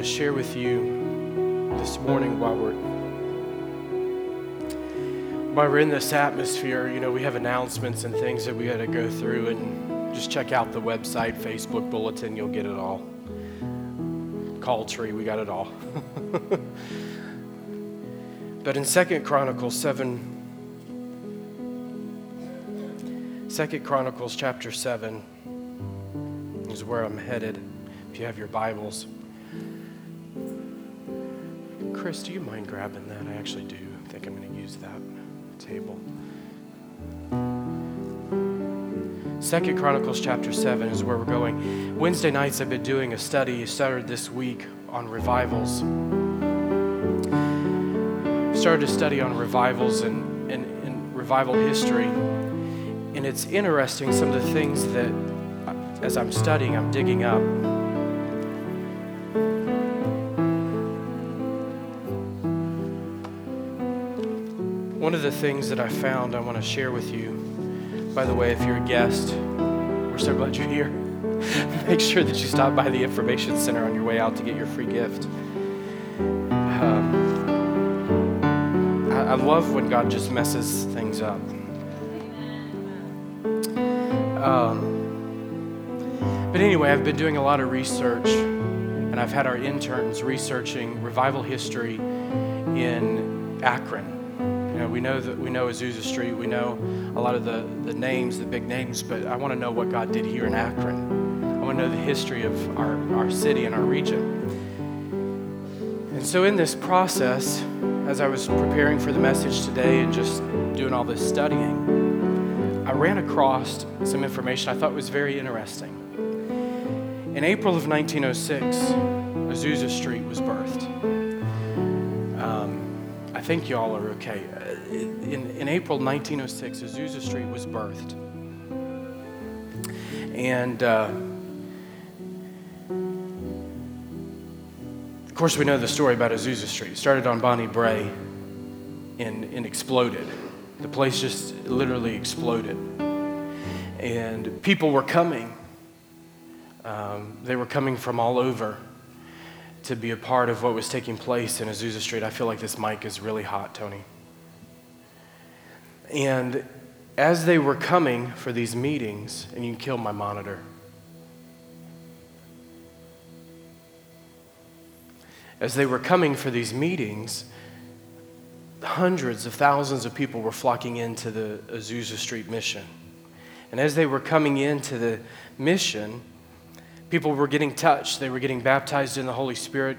To share with you this morning while we're while we're in this atmosphere. You know, we have announcements and things that we got to go through, and just check out the website, Facebook bulletin. You'll get it all. Call tree, we got it all. but in Second Chronicles seven, Second Chronicles chapter seven is where I'm headed. If you have your Bibles. Chris, do you mind grabbing that? I actually do I think I'm going to use that table. Second Chronicles chapter 7 is where we're going. Wednesday nights I've been doing a study started this week on revivals. Started a study on revivals and, and, and revival history. And it's interesting some of the things that as I'm studying, I'm digging up. One of the things that I found I want to share with you, by the way, if you're a guest, we're so glad you're here. Make sure that you stop by the Information Center on your way out to get your free gift. Um, I, I love when God just messes things up. Um, but anyway, I've been doing a lot of research, and I've had our interns researching revival history in Akron. Know, we know that we know Azusa Street, we know a lot of the, the names, the big names, but I want to know what God did here in Akron. I want to know the history of our, our city and our region. And so, in this process, as I was preparing for the message today and just doing all this studying, I ran across some information I thought was very interesting. In April of 1906, Azusa Street was birthed. Think you all are okay. Uh, In, in April 1906, Azusa Street was birthed. And uh, of course, we know the story about Azusa Street. It started on Bonnie Brae and, and exploded. The place just literally exploded. And people were coming. Um, they were coming from all over to be a part of what was taking place in Azusa Street. I feel like this mic is really hot, Tony. And as they were coming for these meetings, and you killed my monitor. As they were coming for these meetings, hundreds of thousands of people were flocking into the Azusa Street mission. And as they were coming into the mission, people were getting touched. They were getting baptized in the Holy Spirit.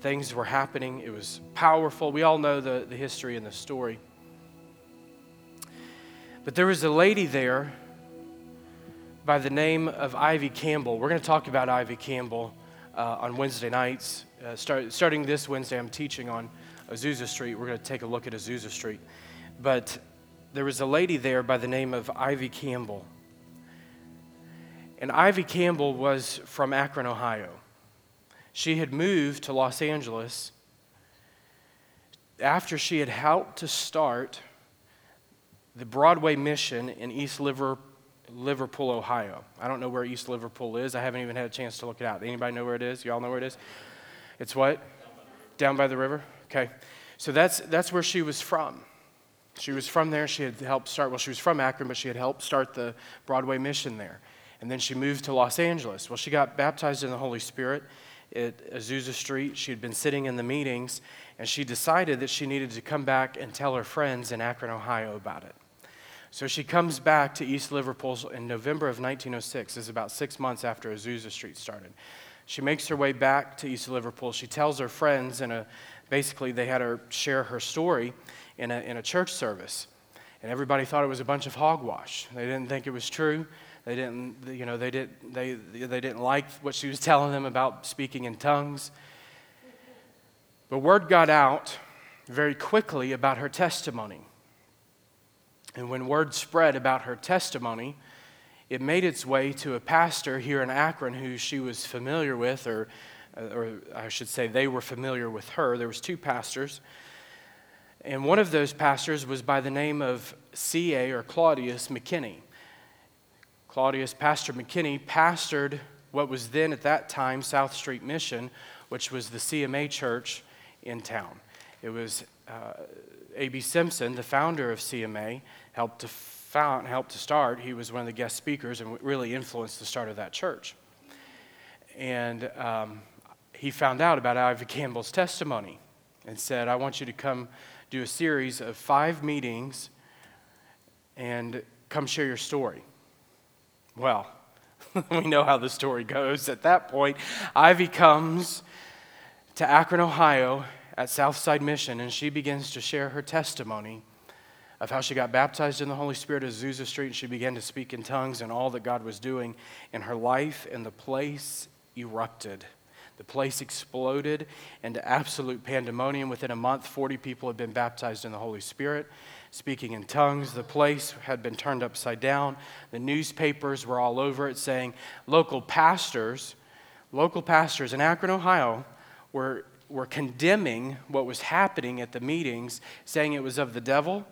Things were happening. It was powerful. We all know the, the history and the story. But there was a lady there by the name of Ivy Campbell. We're going to talk about Ivy Campbell uh, on Wednesday nights. Uh, start, starting this Wednesday, I'm teaching on Azusa Street. We're going to take a look at Azusa Street. But there was a lady there by the name of Ivy Campbell. And Ivy Campbell was from Akron, Ohio. She had moved to Los Angeles after she had helped to start the Broadway mission in East Liver, Liverpool, Ohio. I don't know where East Liverpool is. I haven't even had a chance to look it out. Anybody know where it is? You all know where it is? It's what? Down by the river? Okay. So that's, that's where she was from. She was from there. She had helped start, well, she was from Akron, but she had helped start the Broadway mission there. And then she moved to Los Angeles. Well, she got baptized in the Holy Spirit at Azusa Street. She had been sitting in the meetings, and she decided that she needed to come back and tell her friends in Akron, Ohio about it. So she comes back to East Liverpool in November of 1906. This is about six months after Azusa Street started. She makes her way back to East Liverpool. She tells her friends, and basically, they had her share her story in a, in a church service. And everybody thought it was a bunch of hogwash. They didn't think it was true. They didn't, you know, they didn't, they, they didn't like what she was telling them about speaking in tongues. But word got out very quickly about her testimony. And when word spread about her testimony, it made its way to a pastor here in Akron who she was familiar with, or, or I should say they were familiar with her. There was two pastors. And one of those pastors was by the name of C.A. or Claudius McKinney. Claudius, Pastor McKinney, pastored what was then at that time South Street Mission, which was the CMA church in town. It was uh, A.B. Simpson, the founder of CMA, helped to found, helped to start. He was one of the guest speakers and really influenced the start of that church. And um, he found out about Ivy Campbell's testimony and said, I want you to come do a series of five meetings and come share your story. Well, we know how the story goes. At that point, Ivy comes to Akron, Ohio at Southside Mission, and she begins to share her testimony of how she got baptized in the Holy Spirit at Azusa Street, and she began to speak in tongues and all that God was doing in her life, and the place erupted. The place exploded into absolute pandemonium. Within a month, 40 people had been baptized in the Holy Spirit, speaking in tongues. The place had been turned upside down. The newspapers were all over it saying local pastors, local pastors in Akron, Ohio, were, were condemning what was happening at the meetings, saying it was of the devil,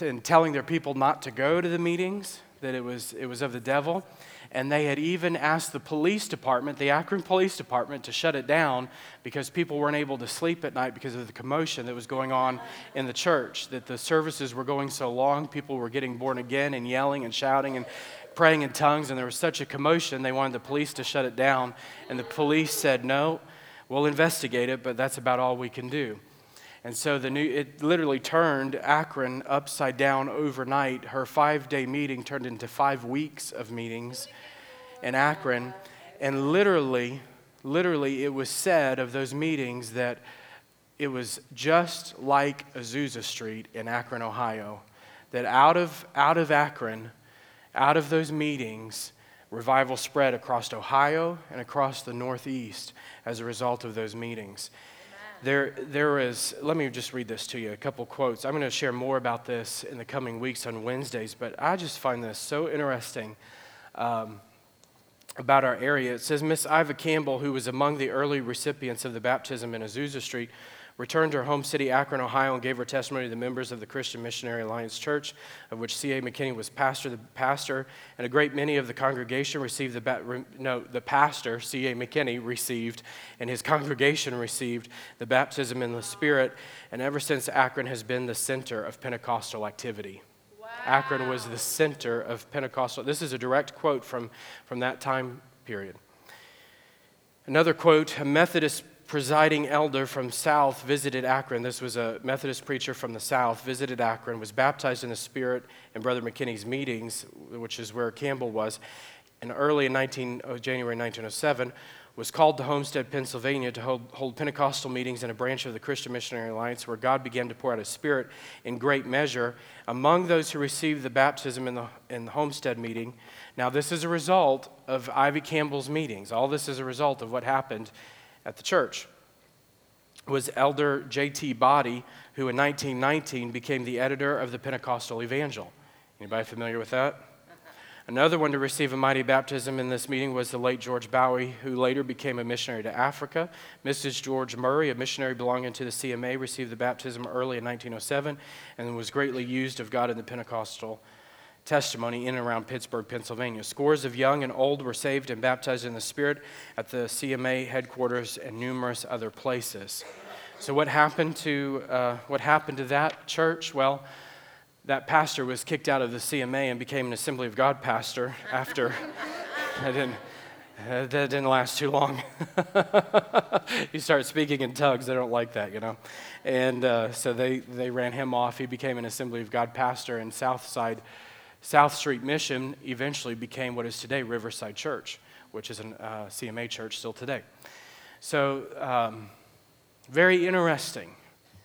and telling their people not to go to the meetings, that it was, it was of the devil. And they had even asked the police department, the Akron Police Department, to shut it down because people weren't able to sleep at night because of the commotion that was going on in the church. That the services were going so long, people were getting born again and yelling and shouting and praying in tongues, and there was such a commotion, they wanted the police to shut it down. And the police said, No, we'll investigate it, but that's about all we can do. And so the new, it literally turned Akron upside down overnight. Her five day meeting turned into five weeks of meetings in Akron. And literally, literally, it was said of those meetings that it was just like Azusa Street in Akron, Ohio. That out of, out of Akron, out of those meetings, revival spread across Ohio and across the Northeast as a result of those meetings. There, there is, let me just read this to you, a couple quotes. I'm going to share more about this in the coming weeks on Wednesdays, but I just find this so interesting um, about our area. It says Miss Iva Campbell, who was among the early recipients of the baptism in Azusa Street, returned to her home city, Akron, Ohio, and gave her testimony to the members of the Christian Missionary Alliance Church, of which C.A. McKinney was pastor. The pastor and a great many of the congregation received the ba- no, the pastor C.A. McKinney received, and his congregation received the baptism in the Spirit. And ever since, Akron has been the center of Pentecostal activity. Akron was the center of Pentecostal. This is a direct quote from, from that time period. Another quote a Methodist presiding elder from South visited Akron. This was a Methodist preacher from the South, visited Akron, was baptized in the Spirit in Brother McKinney's meetings, which is where Campbell was. And early in 19, oh, January 1907, was called to Homestead, Pennsylvania to hold, hold Pentecostal meetings in a branch of the Christian Missionary Alliance where God began to pour out His Spirit in great measure. Among those who received the baptism in the, in the Homestead meeting, now this is a result of Ivy Campbell's meetings. All this is a result of what happened at the church was Elder J.T. Boddy, who in 1919 became the editor of the Pentecostal Evangel. Anybody familiar with that? Another one to receive a mighty baptism in this meeting was the late George Bowie, who later became a missionary to Africa. Mrs. George Murray, a missionary belonging to the CMA, received the baptism early in 1907 and was greatly used of God in the Pentecostal testimony in and around Pittsburgh, Pennsylvania. Scores of young and old were saved and baptized in the Spirit at the CMA headquarters and numerous other places. So, what happened to, uh, what happened to that church? Well, that pastor was kicked out of the CMA and became an Assembly of God pastor after. that, didn't, uh, that didn't last too long. you start speaking in tongues, they don't like that, you know. And uh, so they, they ran him off. He became an Assembly of God pastor in Southside. South Street Mission eventually became what is today Riverside Church, which is a uh, CMA church still today. So, um, very interesting.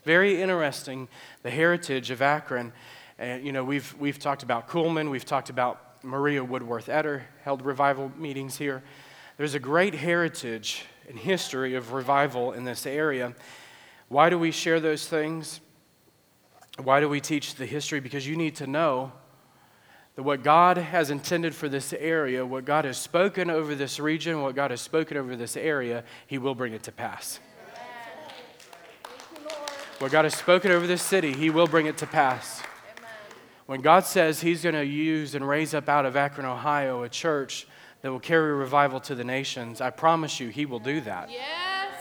Very interesting, the heritage of Akron. And, you know, we've, we've talked about Kuhlman, we've talked about Maria Woodworth Etter held revival meetings here. There's a great heritage and history of revival in this area. Why do we share those things? Why do we teach the history? Because you need to know that what God has intended for this area, what God has spoken over this region, what God has spoken over this area, He will bring it to pass. What God has spoken over this city, He will bring it to pass. When God says He's going to use and raise up out of Akron, Ohio, a church that will carry revival to the nations, I promise you He will do that. Yes.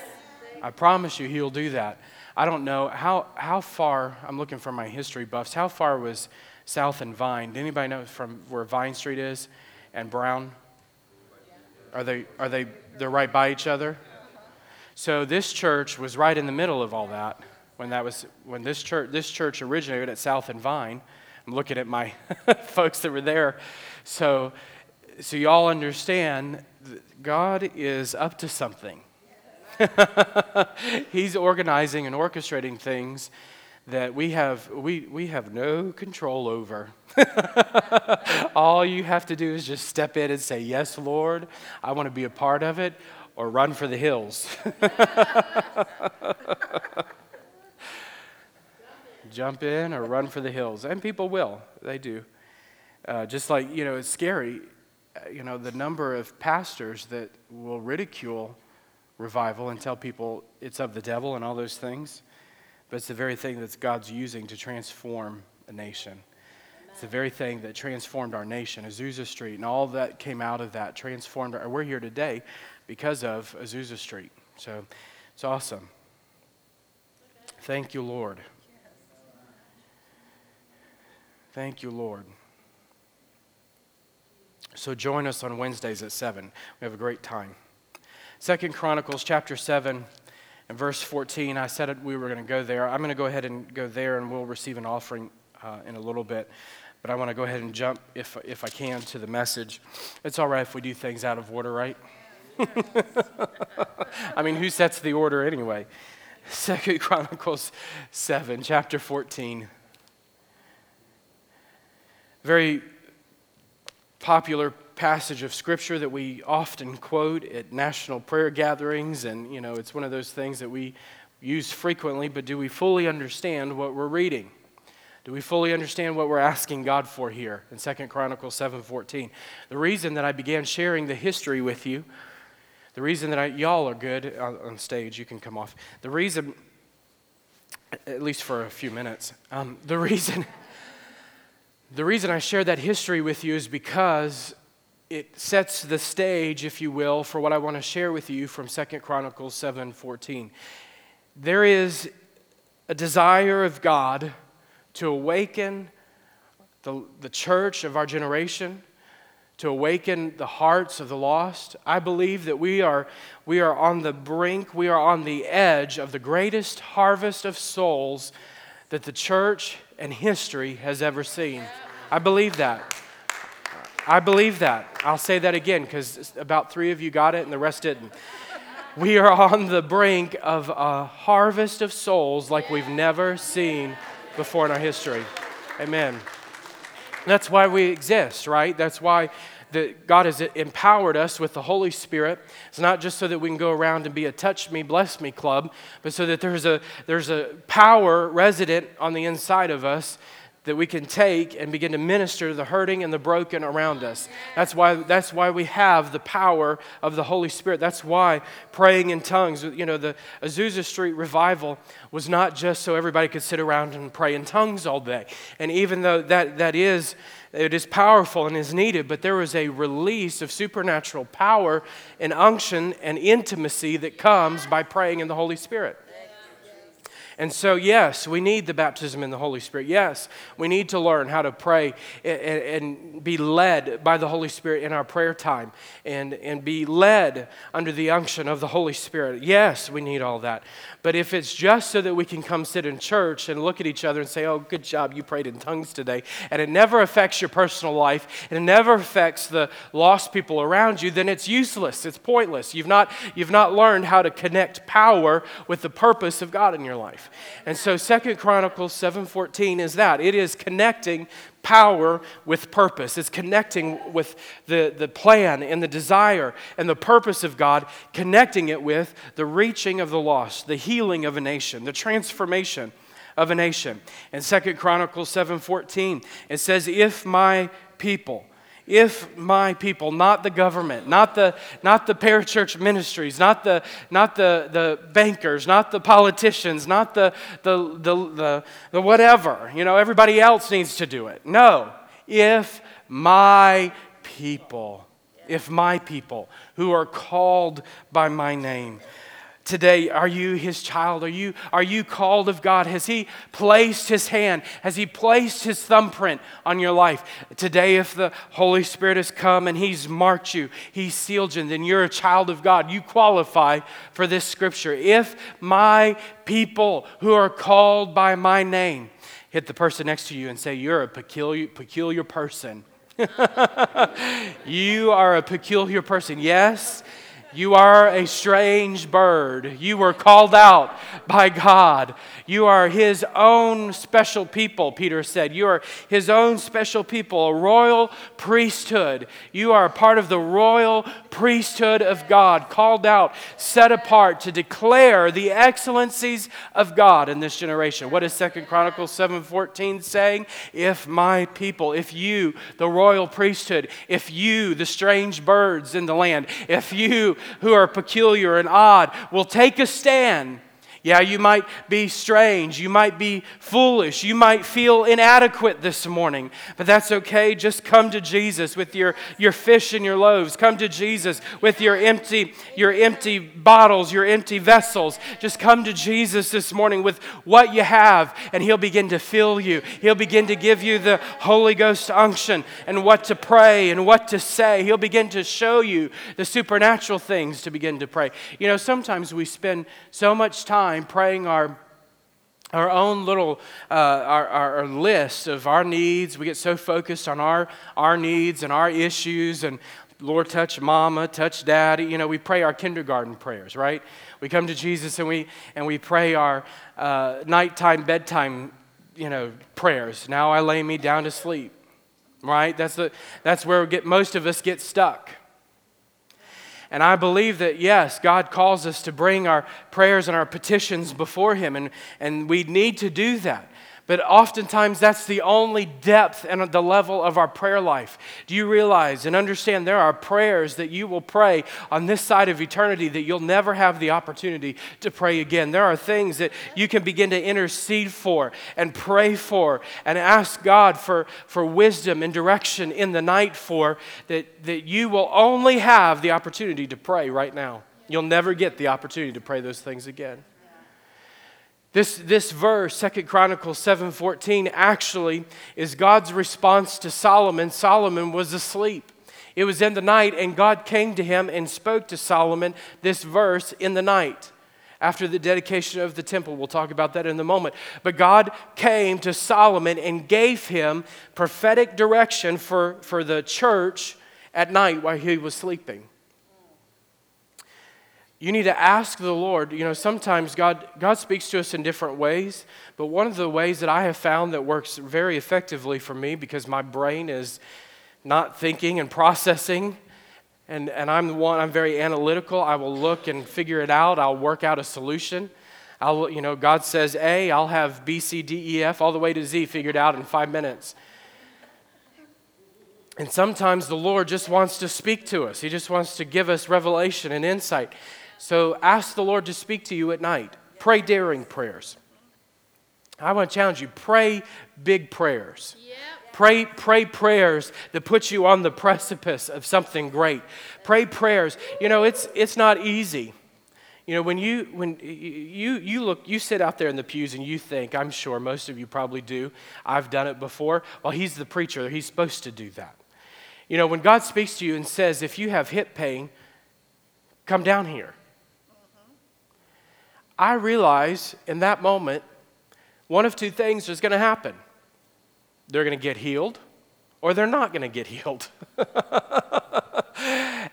I promise you He'll do that. I don't know how, how far, I'm looking for my history buffs, how far was South and Vine? Anybody know from where Vine Street is and Brown? Are they, are they, they're right by each other? So this church was right in the middle of all that when that was, when this church, this church originated at South and Vine. I'm looking at my folks that were there. So, so y'all understand God is up to something. He's organizing and orchestrating things that we have, we, we have no control over. All you have to do is just step in and say, Yes, Lord, I want to be a part of it, or run for the hills. Jump in or run for the hills. And people will, they do. Uh, just like, you know, it's scary, uh, you know, the number of pastors that will ridicule revival and tell people it's of the devil and all those things. But it's the very thing that God's using to transform a nation. It's the very thing that transformed our nation. Azusa Street and all that came out of that transformed our. We're here today because of Azusa Street. So it's awesome. Thank you, Lord. Thank you, Lord. So join us on Wednesdays at 7. We have a great time. Second Chronicles chapter 7 and verse 14. I said we were going to go there. I'm going to go ahead and go there, and we'll receive an offering uh, in a little bit. But I want to go ahead and jump, if, if I can, to the message. It's all right if we do things out of order, right? I mean, who sets the order anyway? Second Chronicles 7, chapter 14. Very popular passage of scripture that we often quote at national prayer gatherings and you know it's one of those things that we use frequently but do we fully understand what we're reading? Do we fully understand what we're asking god for here in 2 chronicles 7.14 the reason that i began sharing the history with you the reason that I, y'all are good on, on stage you can come off. The reason at least for a few minutes um, the reason the reason I share that history with you is because it sets the stage, if you will, for what I want to share with you from Second Chronicles 7:14. There is a desire of God to awaken the, the church of our generation, to awaken the hearts of the lost. I believe that we are, we are on the brink, we are on the edge of the greatest harvest of souls that the church and history has ever seen. I believe that. I believe that. I'll say that again because about three of you got it and the rest didn't. We are on the brink of a harvest of souls like we've never seen before in our history. Amen. That's why we exist, right? That's why that God has empowered us with the Holy Spirit. It's not just so that we can go around and be a touch me, bless me club, but so that there's a, there's a power resident on the inside of us that we can take and begin to minister to the hurting and the broken around us. That's why, that's why we have the power of the Holy Spirit. That's why praying in tongues, you know, the Azusa Street revival was not just so everybody could sit around and pray in tongues all day. And even though that, that is, it is powerful and is needed, but there was a release of supernatural power and unction and intimacy that comes by praying in the Holy Spirit. And so, yes, we need the baptism in the Holy Spirit. Yes, we need to learn how to pray and, and, be led by the Holy Spirit in our prayer time and, and be led under the unction of the Holy Spirit. Yes, we need all that. But if it's just so that we can come sit in church and look at each other and say, oh, good job, you prayed in tongues today, and it never affects your personal life and it never affects the lost people around you, then it's useless. It's pointless. You've not, you've not learned how to connect power with the purpose of God in your life. And so Second Chronicles 7:14 is that. It is connecting power with purpose. It's connecting with the, the plan and the desire and the purpose of God, connecting it with the reaching of the lost, the healing of a nation, the transformation of a nation. In Second Chronicles 7:14, it says, "If my people if my people, not the government, not the, not the parachurch ministries, not the, not the, the bankers, not the politicians, not the, the, the, the, the whatever, you know, everybody else needs to do it. No, if my people, if my people who are called by my name, Today, are you his child? Are you, are you called of God? Has he placed his hand? Has he placed his thumbprint on your life? Today, if the Holy Spirit has come and he's marked you, he's sealed you, then you're a child of God. You qualify for this scripture. If my people who are called by my name, hit the person next to you and say, You're a peculiar, peculiar person. you are a peculiar person. Yes, you are a strange bird. You were called out by God. You are His own special people, Peter said. You are His own special people, a royal priesthood. You are part of the royal priesthood of God, called out, set apart to declare the excellencies of God in this generation. What is Second Chronicles 7:14 saying? If my people, if you, the royal priesthood, if you, the strange birds in the land, if you who are peculiar and odd will take a stand yeah, you might be strange. You might be foolish. You might feel inadequate this morning, but that's okay. Just come to Jesus with your, your fish and your loaves. Come to Jesus with your empty, your empty bottles, your empty vessels. Just come to Jesus this morning with what you have, and He'll begin to fill you. He'll begin to give you the Holy Ghost unction and what to pray and what to say. He'll begin to show you the supernatural things to begin to pray. You know, sometimes we spend so much time praying our our own little uh, our, our, list of our needs. We get so focused on our our needs and our issues and lord touch mama touch daddy. You know we pray our kindergarten prayers right? We come to jesus and we and we pray our uh, nighttime bedtime you know prayers. Now i lay me down to sleep right? That's the that's where we get most of us get stuck and I believe that, yes, God calls us to bring our prayers and our petitions before Him, and, and we need to do that. But oftentimes, that's the only depth and the level of our prayer life. Do you realize and understand there are prayers that you will pray on this side of eternity that you'll never have the opportunity to pray again? There are things that you can begin to intercede for and pray for and ask God for, for wisdom and direction in the night for that, that you will only have the opportunity to pray right now. You'll never get the opportunity to pray those things again. This, this verse, Second Chronicles 7:14, actually is God's response to Solomon. Solomon was asleep. It was in the night, and God came to him and spoke to Solomon this verse in the night. After the dedication of the temple, we'll talk about that in a moment. But God came to Solomon and gave him prophetic direction for, for the church at night while he was sleeping you need to ask the Lord. You know, sometimes God, God speaks to us in different ways, but one of the ways that I have found that works very effectively for me because my brain is not thinking and processing, and, and I'm the one, I'm very analytical. I will look and figure it out, I'll work out a solution. I'll, you know, God says A, I'll have B, C, D, E, F, all the way to Z figured out in five minutes. And sometimes the Lord just wants to speak to us. He just wants to give us revelation and insight. So ask the Lord to speak to you at night. Pray daring prayers. I want to challenge you pray big prayers. Yep. Pray, pray prayers that put you on the precipice of something great. Pray prayers. You know, it's, it's not easy. You know, when you when you you look, you sit out there in the pews and you think, I'm sure most of you probably do. I've done it before. Well, he's the preacher. He's supposed to do that. You know, when God speaks to you and says, if you have hip pain, come down here. I realize in that moment, one of two things is going to happen they're going to get healed, or they're not going to get healed.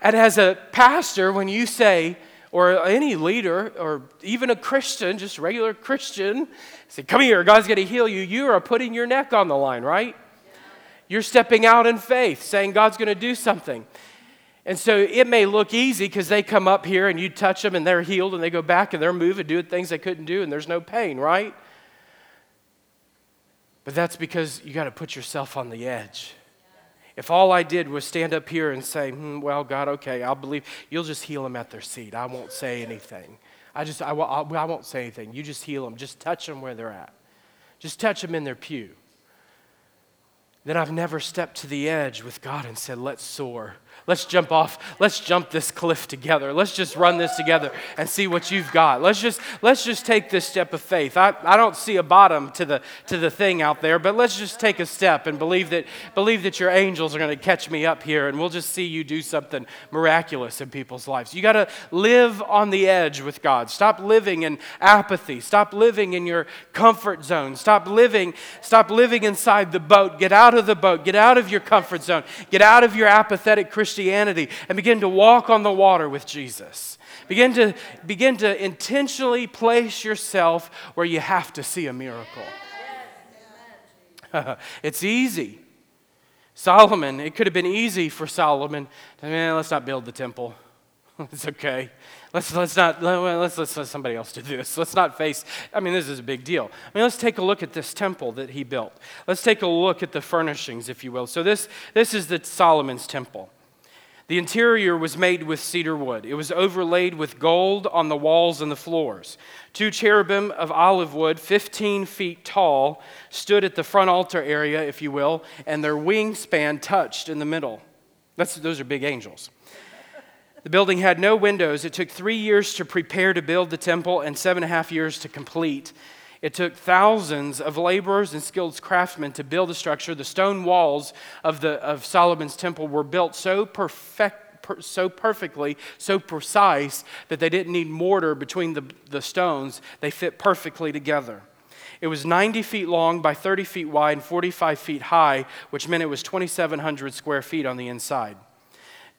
and as a pastor, when you say, or any leader, or even a Christian, just regular Christian, say, Come here, God's going to heal you, you are putting your neck on the line, right? You're stepping out in faith, saying God's going to do something. And so it may look easy because they come up here and you touch them and they're healed and they go back and they're moving, doing things they couldn't do and there's no pain, right? But that's because you got to put yourself on the edge. If all I did was stand up here and say, hmm, well, God, okay, I'll believe, you'll just heal them at their seat. I won't say anything. I just, I, I, I won't say anything. You just heal them. Just touch them where they're at. Just touch them in their pew. Then I've never stepped to the edge with God and said, let's soar. Let's jump off. Let's jump this cliff together. Let's just run this together and see what you've got. Let's just let's just take this step of faith. I, I don't see a bottom to the to the thing out there, but let's just take a step and believe that believe that your angels are going to catch me up here and we'll just see you do something miraculous in people's lives. You got to live on the edge with God. Stop living in apathy. Stop living in your comfort zone. Stop living stop living inside the boat. Get out of the boat. Get out of your comfort zone. Get out of your apathetic Christian Christianity and begin to walk on the water with Jesus. Begin to, begin to intentionally place yourself where you have to see a miracle. it's easy. Solomon, it could have been easy for Solomon. Man, let's not build the temple. it's okay. Let's, let's not, let's, let's let somebody else do this. Let's not face, I mean, this is a big deal. I mean, let's take a look at this temple that he built. Let's take a look at the furnishings, if you will. So, this, this is the Solomon's temple. The interior was made with cedar wood. It was overlaid with gold on the walls and the floors. Two cherubim of olive wood, 15 feet tall, stood at the front altar area, if you will, and their wingspan touched in the middle. That's, those are big angels. The building had no windows. It took three years to prepare to build the temple and seven and a half years to complete. It took thousands of laborers and skilled craftsmen to build the structure. The stone walls of, the, of Solomon's temple were built so perfect, per, so perfectly, so precise, that they didn't need mortar between the, the stones. They fit perfectly together. It was 90 feet long by 30 feet wide and 45 feet high, which meant it was 2,700 square feet on the inside.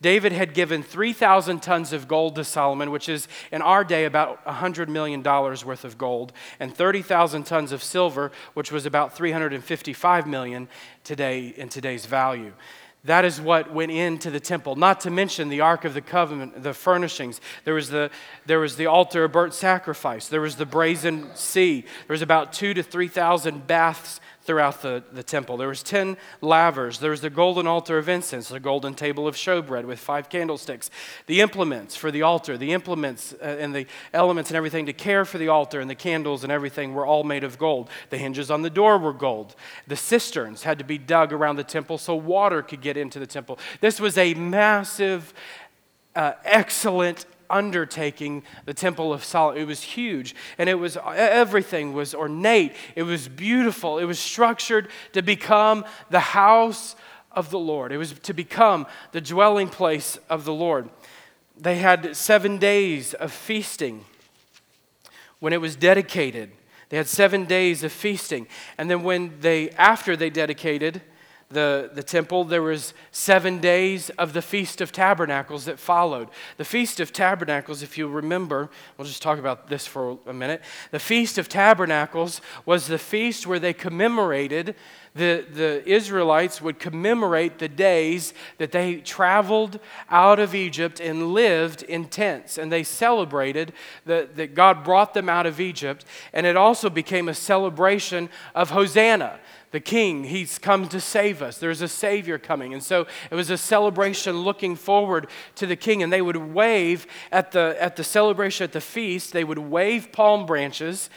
David had given 3,000 tons of gold to Solomon, which is in our day about $100 million worth of gold, and 30,000 tons of silver, which was about 355 million today in today's value. That is what went into the temple, not to mention the Ark of the Covenant, the furnishings. There was the, there was the altar of burnt sacrifice. There was the brazen sea. There was about two to 3,000 baths throughout the, the temple. There was 10 lavers. There was the golden altar of incense, the golden table of showbread with five candlesticks, the implements for the altar, the implements uh, and the elements and everything to care for the altar and the candles and everything were all made of gold. The hinges on the door were gold. The cisterns had to be dug around the temple so water could get into the temple. This was a massive, uh, excellent undertaking the temple of solomon it was huge and it was everything was ornate. It was beautiful. It was structured to become the house of the lord. It was to become the dwelling place of the lord. They had seven days of feasting when it was dedicated. They had seven days of feasting. And then when they after they dedicated the, the temple, there was seven days of the Feast of Tabernacles that followed. The Feast of Tabernacles, if you remember, we'll just talk about this for a minute. The Feast of Tabernacles was the feast where they commemorated, the, the Israelites would commemorate the days that they traveled out of Egypt and lived in tents. And they celebrated that, that God brought them out of Egypt. And it also became a celebration of Hosanna the king, he's come to save us. There's a savior coming. And so it was a celebration looking forward to the king. And they would wave at the, at the celebration at the feast, they would wave palm branches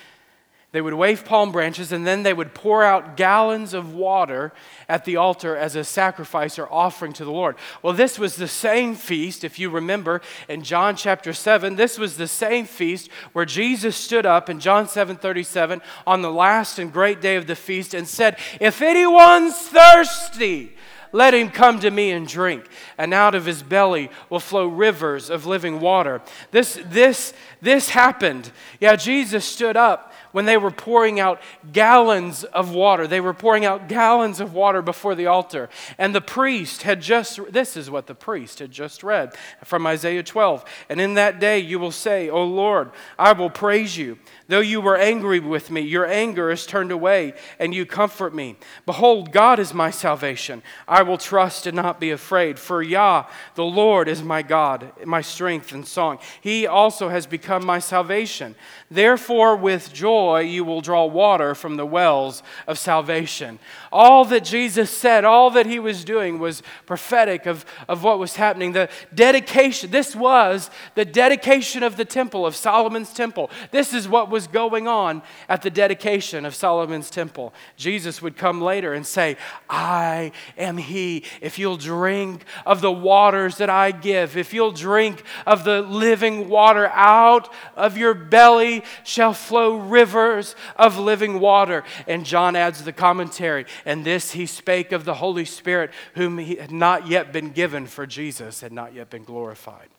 they would wave palm branches and then they would pour out gallons of water at the altar as a sacrifice or offering to the Lord. Well, this was the same feast, if you remember in John chapter 7, this was the same feast where Jesus stood up in John 7 37 on the last and great day of the feast and said, If anyone's thirsty, let him come to me and drink, and out of his belly will flow rivers of living water. This, this, this happened. Yeah, Jesus stood up when they were pouring out gallons of water. They were pouring out gallons of water before the altar. And the priest had just, this is what the priest had just read from Isaiah 12. And in that day you will say, O Lord, I will praise you. Though you were angry with me, your anger is turned away, and you comfort me. Behold, God is my salvation. I will trust and not be afraid. For Yah, the Lord, is my God, my strength and song. He also has become my salvation. Therefore, with joy, you will draw water from the wells of salvation. All that Jesus said, all that he was doing was prophetic of, of what was happening. The dedication, this was the dedication of the temple, of Solomon's temple. This is what was going on at the dedication of Solomon's temple. Jesus would come later and say, I am he. If you'll drink of the waters that I give, if you'll drink of the living water out of your belly, shall flow rivers of living water. And John adds the commentary, and this he spake of the Holy Spirit, whom he had not yet been given, for Jesus had not yet been glorified.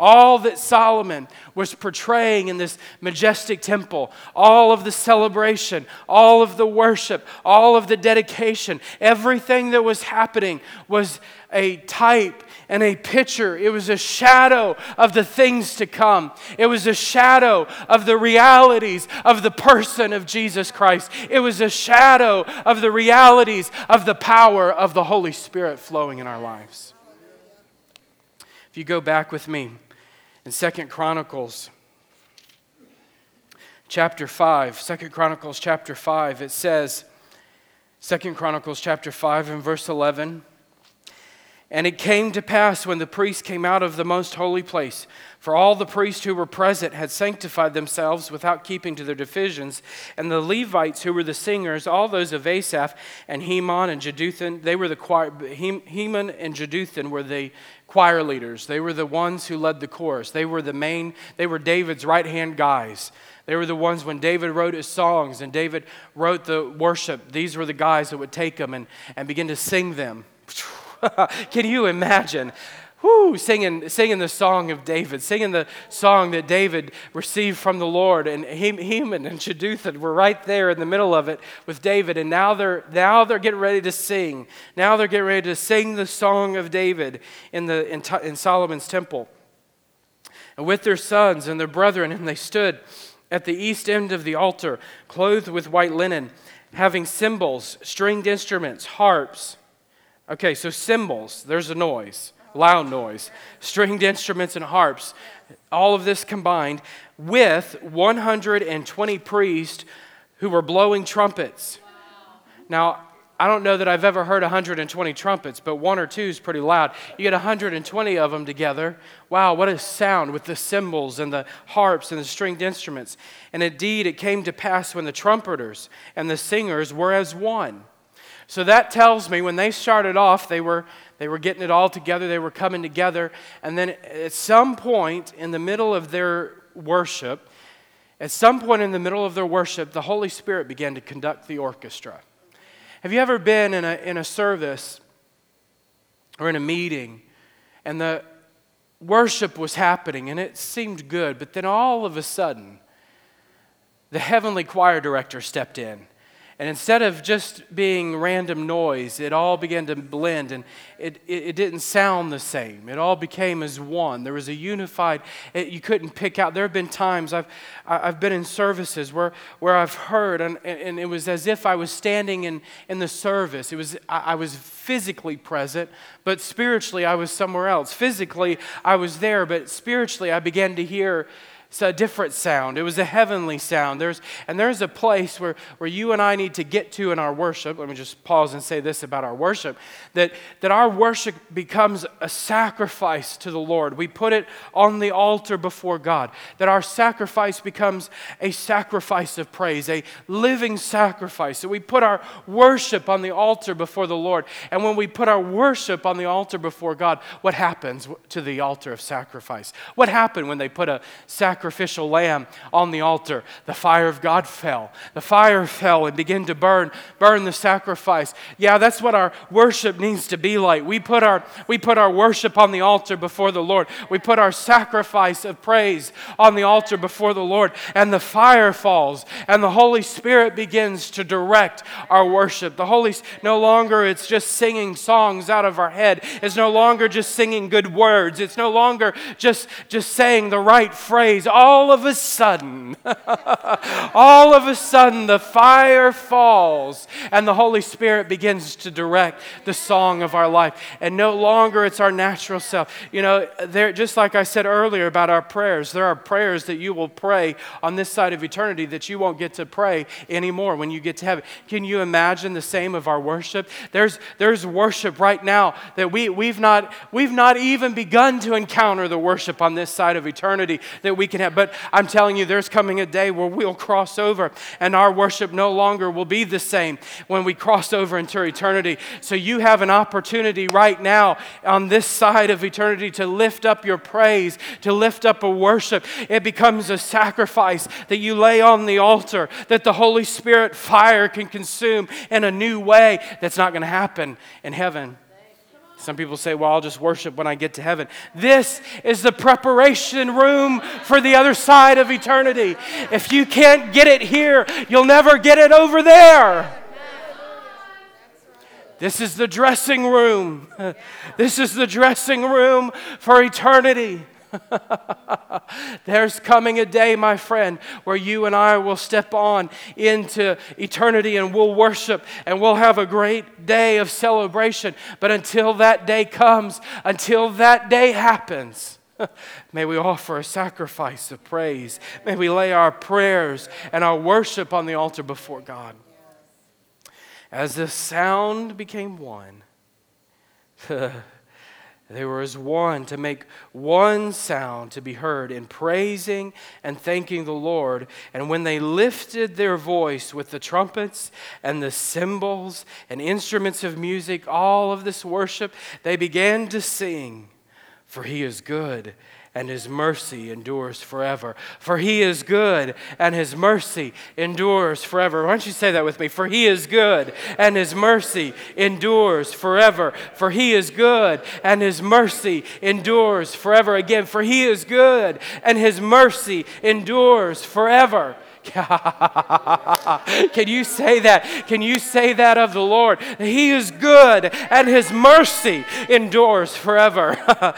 All that Solomon was portraying in this majestic temple, all of the celebration, all of the worship, all of the dedication, everything that was happening was a type and a picture. It was a shadow of the things to come. It was a shadow of the realities of the person of Jesus Christ. It was a shadow of the realities of the power of the Holy Spirit flowing in our lives. If you go back with me in Second Chronicles chapter 5, Second Chronicles chapter 5, it says, Second Chronicles chapter 5 and verse 11, and it came to pass when the priests came out of the most holy place, for all the priests who were present had sanctified themselves without keeping to their divisions, and the Levites who were the singers, all those of Asaph and Heman and Jeduthun, they were the choir, Heman and Jeduthun were the choir leaders. They were the ones who led the chorus. They were the main, they were David's right hand guys. They were the ones when David wrote his songs and David wrote the worship. These were the guys that would take them and, and begin to sing them. Can you imagine? Whoo, singing, singing the song of David, singing the song that David received from the Lord. And Heman and Jeduthun were right there in the middle of it with David. And now they're, now they're getting ready to sing. Now they're getting ready to sing the song of David in, the, in, in Solomon's temple. And with their sons and their brethren, and they stood at the east end of the altar, clothed with white linen, having cymbals, stringed instruments, harps Okay, so cymbals, there's a noise, loud noise, stringed instruments and harps, all of this combined with 120 priests who were blowing trumpets. Now, I don't know that I've ever heard 120 trumpets, but one or two is pretty loud. You get 120 of them together. Wow, what a sound with the cymbals and the harps and the stringed instruments. And indeed, it came to pass when the trumpeters and the singers were as one. So that tells me when they started off, they were, they were getting it all together, they were coming together. And then at some point in the middle of their worship, at some point in the middle of their worship, the Holy Spirit began to conduct the orchestra. Have you ever been in a, in a service or in a meeting and the worship was happening and it seemed good, but then all of a sudden, the heavenly choir director stepped in and instead of just being random noise, it all began to blend and it, it, it, didn't sound the same. It all became as one. There was a unified, it, you couldn't pick out. There have been times I've, I've been in services where, where I've heard, and, and it was as if I was standing in, in the service. It was, I, I was physically present, but spiritually I was somewhere else. Physically I was there, but spiritually I began to hear a different sound. It was a heavenly sound. There's, and there's a place where, where you and I need to get to in our worship. Let me just pause and say this about our worship that, that our worship becomes a sacrifice to the Lord. We put it on the altar before God. That our sacrifice becomes a sacrifice of praise, a living sacrifice. That we put our worship on the altar before the Lord. And when we put our worship on the altar before God, what happens to the altar of sacrifice? What happened when they put a sacrifice? Sacrificial lamb on the altar, the fire of God fell. The fire fell and began to burn, burn the sacrifice. Yeah, that's what our worship needs to be like. We put our, we put our worship on the altar before the Lord. We put our sacrifice of praise on the altar before the Lord, and the fire falls, and the Holy Spirit begins to direct our worship. The Holy no longer it's just singing songs out of our head. It's no longer just singing good words. It's no longer just just saying the right phrase. All of a sudden, all of a sudden the fire falls and the Holy Spirit begins to direct the song of our life. And no longer it's our natural self. You know, there just like I said earlier about our prayers, there are prayers that you will pray on this side of eternity that you won't get to pray anymore when you get to heaven. Can you imagine the same of our worship? There's there's worship right now that we, we've not we've not even begun to encounter the worship on this side of eternity that we can But I'm telling you, there's coming a day where we'll cross over and our worship no longer will be the same when we cross over into eternity. So you have an opportunity right now on this side of eternity to lift up your praise, to lift up a worship. It becomes a sacrifice that you lay on the altar that the Holy Spirit fire can consume in a new way that's not going to happen in heaven. Some people say, well, I'll just worship when I get to heaven. This is the preparation room for the other side of eternity. If you can't get it here, you'll never get it over there. This is the dressing room. This is the dressing room for eternity. There's coming a day, my friend, where you and I will step on into eternity and we'll worship and we'll have a great day of celebration. But until that day comes, until that day happens, May we offer a sacrifice of praise. May we lay our prayers and our worship on the altar before God. As the sound became one, They were as one to make one sound to be heard in praising and thanking the Lord. And when they lifted their voice with the trumpets and the cymbals and instruments of music, all of this worship, they began to sing, For he is good and his mercy endures forever. For he is good, and his mercy endures forever. Why don't you say that with me? For he is good, and his mercy endures forever. For he is good, and his mercy endures forever. Again, for he is good, and his mercy endures forever. Can you say that? Can you say that of the Lord? He is good and his mercy endures forever.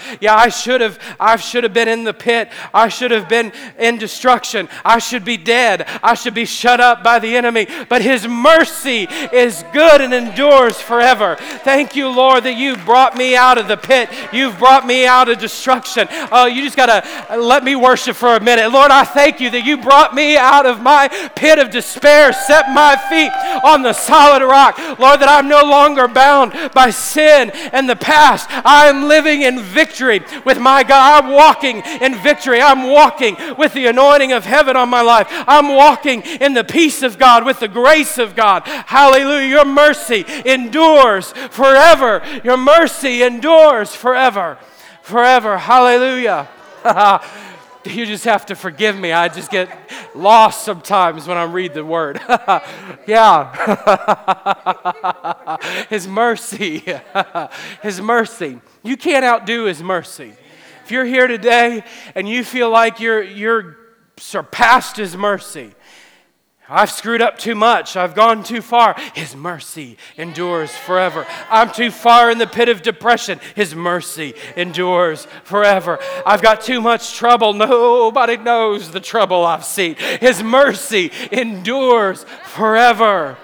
yeah, I should have I should have been in the pit. I should have been in destruction. I should be dead. I should be shut up by the enemy, but his mercy is good and endures forever. Thank you, Lord, that you brought me out of the pit. You've brought me out of destruction. Oh, you just got to let me worship for a minute. Lord, I thank you that you brought me out of my pit of despair, set my feet on the solid rock. Lord, that I'm no longer bound by sin and the past. I am living in victory with my God. I'm walking in victory. I'm walking with the anointing of heaven on my life. I'm walking in the peace of God with the grace of God. Hallelujah. Your mercy endures forever. Your mercy endures forever. Forever. Hallelujah. You just have to forgive me. I just get lost sometimes when I read the word. yeah. his mercy. his mercy. You can't outdo his mercy. If you're here today and you feel like you're, you're surpassed his mercy, I've screwed up too much. I've gone too far. His mercy endures forever. I'm too far in the pit of depression. His mercy endures forever. I've got too much trouble. Nobody knows the trouble I've seen. His mercy endures forever.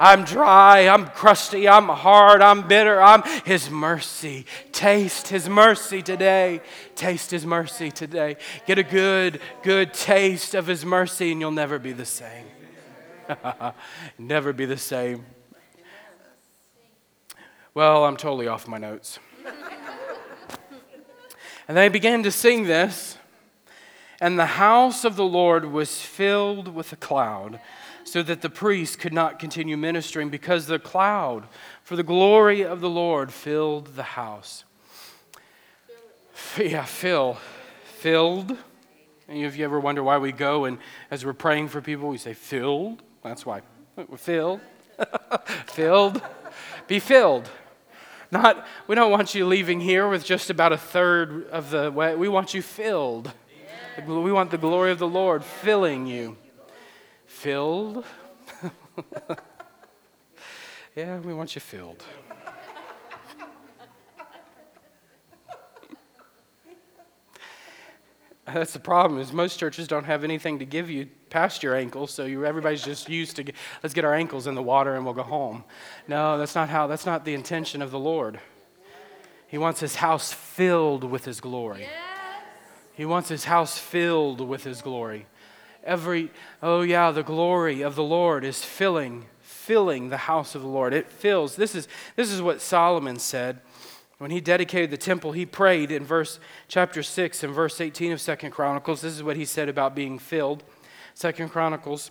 I'm dry, I'm crusty, I'm hard, I'm bitter. I'm His mercy. Taste His mercy today. Taste His mercy today. Get a good, good taste of His mercy, and you'll never be the same. Never be the same. Well, I'm totally off my notes. and they began to sing this, and the house of the Lord was filled with a cloud, so that the priest could not continue ministering because the cloud, for the glory of the Lord, filled the house. Yeah, fill, filled. Any of you ever wonder why we go and as we're praying for people, we say, filled? That's why. Filled. filled. Be filled. Not, we don't want you leaving here with just about a third of the way. We want you filled. We want the glory of the Lord filling you. Filled. yeah, we want you filled. That's the problem is most churches don't have anything to give you past your ankles, so you, everybody's just used to get, let's get our ankles in the water and we'll go home. No, that's not how. That's not the intention of the Lord. He wants his house filled with his glory. He wants his house filled with his glory. Every oh yeah, the glory of the Lord is filling filling the house of the Lord. It fills. This is this is what Solomon said. When he dedicated the temple, he prayed in verse chapter 6 and verse 18 of Second Chronicles. This is what he said about being filled. Second Chronicles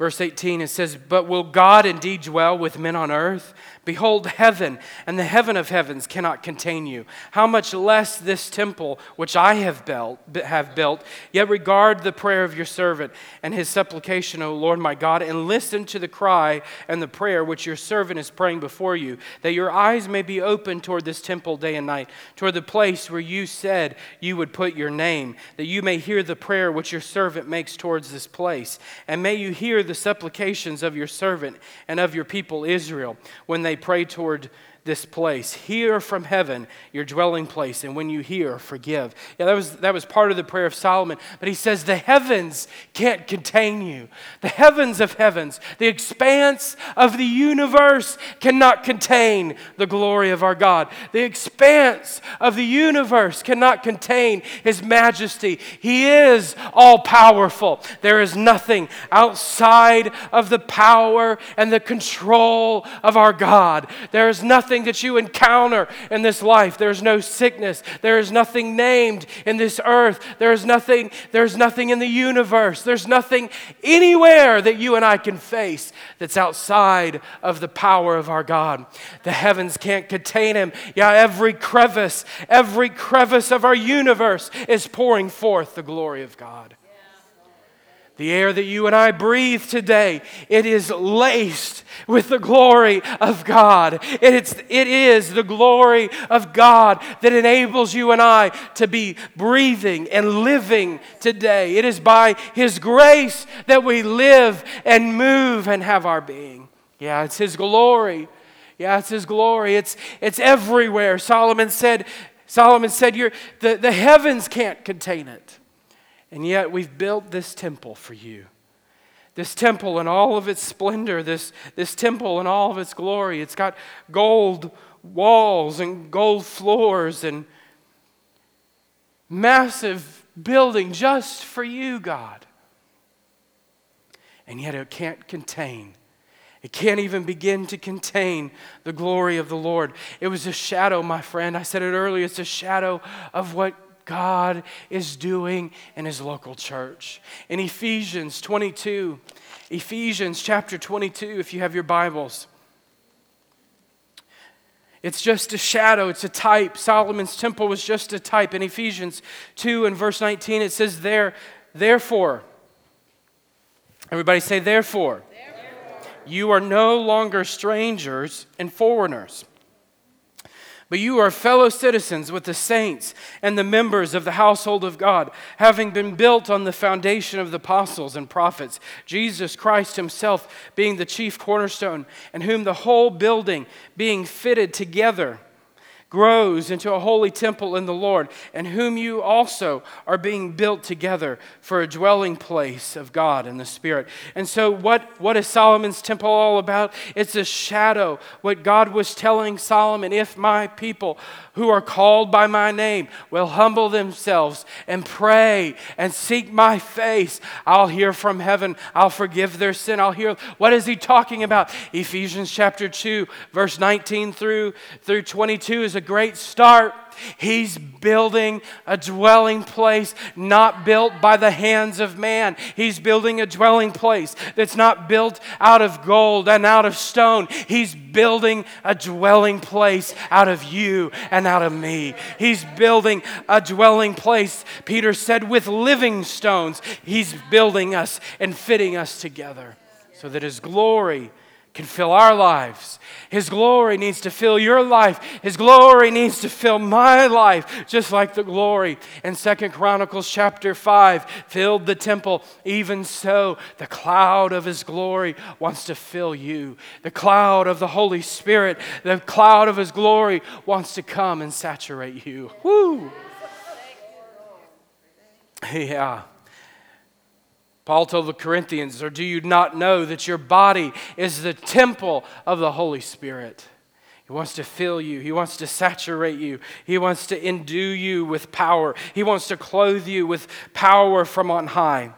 Verse 18, it says, But will God indeed dwell with men on earth? Behold, heaven and the heaven of heavens cannot contain you. How much less this temple which I have built, have built. Yet regard the prayer of your servant and his supplication, O Lord my God, and listen to the cry and the prayer which your servant is praying before you, that your eyes may be open toward this temple day and night, toward the place where you said you would put your name, that you may hear the prayer which your servant makes towards this place. And may you hear the supplications of your servant and of your people Israel when they pray toward this place. Hear from heaven your dwelling place, and when you hear, forgive. Yeah, that was, that was part of the prayer of Solomon. But he says, The heavens can't contain you. The heavens of heavens, the expanse of the universe cannot contain the glory of our God. The expanse of the universe cannot contain his majesty. He is all powerful. There is nothing outside of the power and the control of our God. There is nothing nothing that you encounter in this life. There's no sickness. There is nothing named in this earth. There's nothing, there's nothing in the universe. There's nothing anywhere that you and I can face that's outside of the power of our God. The heavens can't contain him. Yeah, every crevice, every crevice of our universe is pouring forth the glory of God. The air that you and I breathe today, it is laced with the glory of God. It's, it is the glory of God that enables you and I to be breathing and living today. It is by His grace that we live and move and have our being. Yeah, it's His glory. Yeah, it's His glory. It's, it's everywhere. Solomon said, Solomon said, You're, the, the heavens can't contain it. And yet we've built this temple for you. This temple in all of its splendor, this, this temple in all of its glory. It's got gold walls and gold floors and massive building just for you, God. And yet it can't contain. It can't even begin to contain the glory of the Lord. It was a shadow, my friend. I said it earlier. It's a shadow of what God is doing in his local church. In Ephesians 22, Ephesians chapter 22, if you have your Bibles, it's just a shadow, it's a type. Solomon's temple was just a type. In Ephesians 2 and verse 19, it says, There, therefore, everybody say, therefore, therefore. you are no longer strangers and foreigners but you are fellow citizens with the saints and the members of the household of God, having been built on the foundation of the apostles and prophets, Jesus Christ Himself being the chief cornerstone, and whom the whole building being fitted together grows into a holy temple in the Lord, and whom you also are being built together for a dwelling place of God in the Spirit. And so, what, what is Solomon's temple all about? It's a shadow. What God was telling Solomon if my people who are called by my name will humble themselves and pray and seek my face, I'll hear from heaven. I'll forgive their sin. I'll hear. What is he talking about? Ephesians chapter 2, verse 19 through, through 22 is a a great start. He's building a dwelling place not built by the hands of man. He's building a dwelling place that's not built out of gold and out of stone. He's building a dwelling place out of you and out of me. He's building a dwelling place, Peter said, with living stones. He's building us and fitting us together so that His glory can fill our lives. His glory needs to fill your life. His glory needs to fill my life, just like the glory in Second Chronicles chapter 5 filled the temple. Even so, the cloud of his glory wants to fill you. The cloud of the Holy Spirit, the cloud of his glory wants to come and saturate you. Woo! Yeah. Paul told the Corinthians, Or do you not know that your body is the temple of the Holy Spirit? He wants to fill you. He wants to saturate you. He wants to endue you with power. He wants to clothe you with power from on high.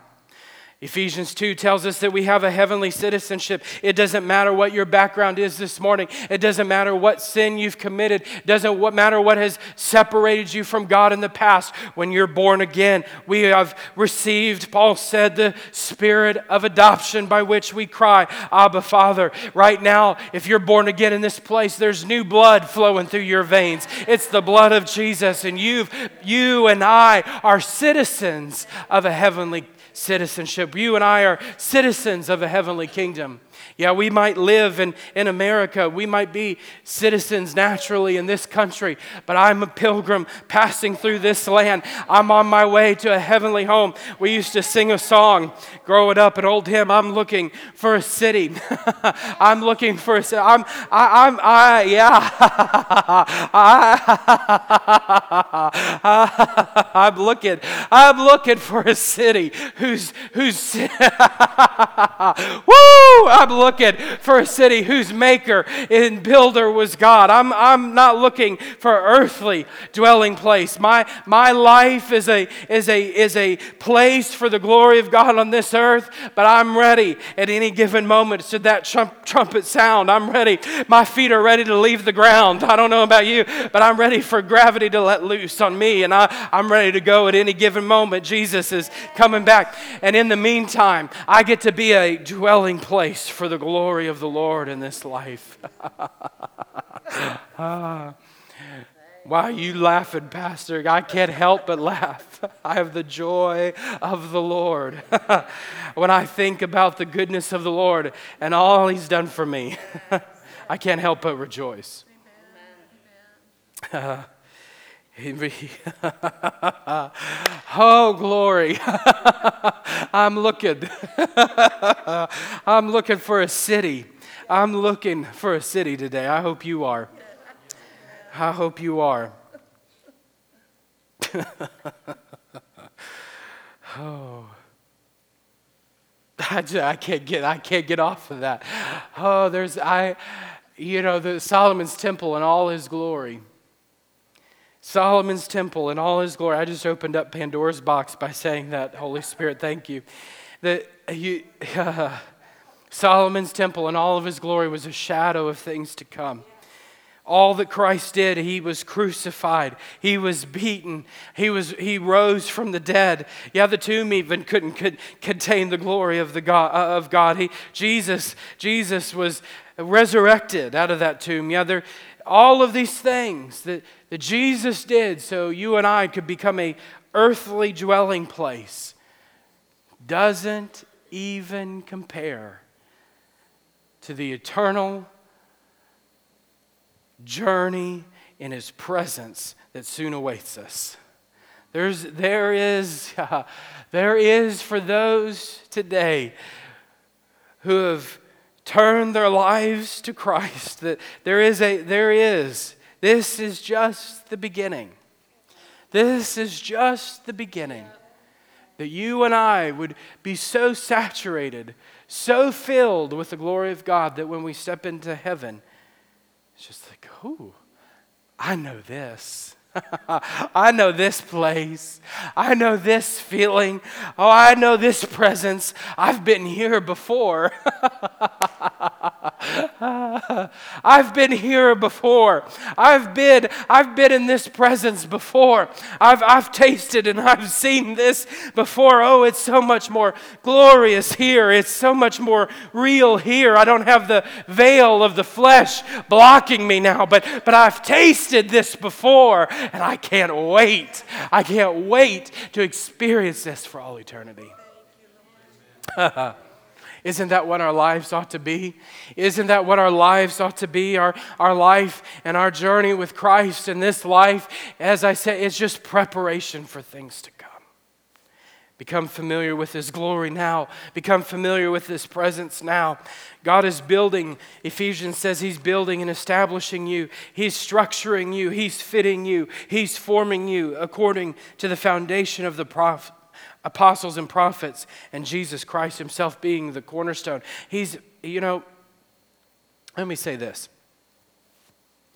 Ephesians 2 tells us that we have a heavenly citizenship. It doesn't matter what your background is this morning. It doesn't matter what sin you've committed. It doesn't matter what has separated you from God in the past. When you're born again, we have received, Paul said, the spirit of adoption by which we cry, Abba, Father. Right now, if you're born again in this place, there's new blood flowing through your veins. It's the blood of Jesus, and you've, you and I are citizens of a heavenly citizenship. You and I are citizens of a heavenly kingdom. Yeah, we might live in, in America. We might be citizens naturally in this country, but I'm a pilgrim passing through this land. I'm on my way to a heavenly home. We used to sing a song growing up, an old hymn. I'm looking for a city. I'm looking for a city. I'm, I, I'm, I, yeah. I, I'm looking, I'm looking for a city who's, who's, woo! I'm looking for a city whose maker and builder was God. I'm, I'm not looking for earthly dwelling place. My, my life is a, is, a, is a place for the glory of God on this earth, but I'm ready at any given moment. Should that trump, trumpet sound, I'm ready. My feet are ready to leave the ground. I don't know about you, but I'm ready for gravity to let loose on me, and I, I'm ready to go at any given moment. Jesus is coming back. And in the meantime, I get to be a dwelling place for the glory of the Lord in this life. ah. Why are you laughing, Pastor? I can't help but laugh. I have the joy of the Lord. when I think about the goodness of the Lord and all He's done for me, I can't help but rejoice. Uh, oh, glory. I'm looking. I'm looking for a city. I'm looking for a city today. I hope you are. I hope you are. oh. I, just, I can't get I can't get off of that. Oh, there's I you know the Solomon's temple and all his glory. Solomon's temple in all his glory. I just opened up Pandora's box by saying that. Holy Spirit, thank you. That you, uh, Solomon's temple in all of his glory was a shadow of things to come. All that Christ did, he was crucified, he was beaten, he, was, he rose from the dead. Yeah, the tomb even couldn't could contain the glory of, the God, uh, of God. He, Jesus, Jesus was resurrected out of that tomb. Yeah, there, all of these things that, that Jesus did so you and I could become a earthly dwelling place doesn't even compare to the eternal journey in his presence that soon awaits us. There's, there, is, uh, there is for those today who have turned their lives to Christ, that there is a, there is, this is just the beginning. This is just the beginning. That you and I would be so saturated, so filled with the glory of God that when we step into heaven, it's just like, ooh, I know this. I know this place. I know this feeling. Oh, I know this presence. I've been here before. I've been here before. I've been, I've been in this presence before. I've, I've tasted and I've seen this before. Oh, it's so much more glorious here. It's so much more real here. I don't have the veil of the flesh blocking me now, but, but I've tasted this before and I can't wait. I can't wait to experience this for all eternity. Isn't that what our lives ought to be? Isn't that what our lives ought to be? Our, our life and our journey with Christ in this life, as I said, is just preparation for things to come. Become familiar with His glory now. Become familiar with His presence now. God is building, Ephesians says He's building and establishing you. He's structuring you. He's fitting you. He's forming you according to the foundation of the prophet apostles and prophets, and Jesus Christ himself being the cornerstone. He's, you know, let me say this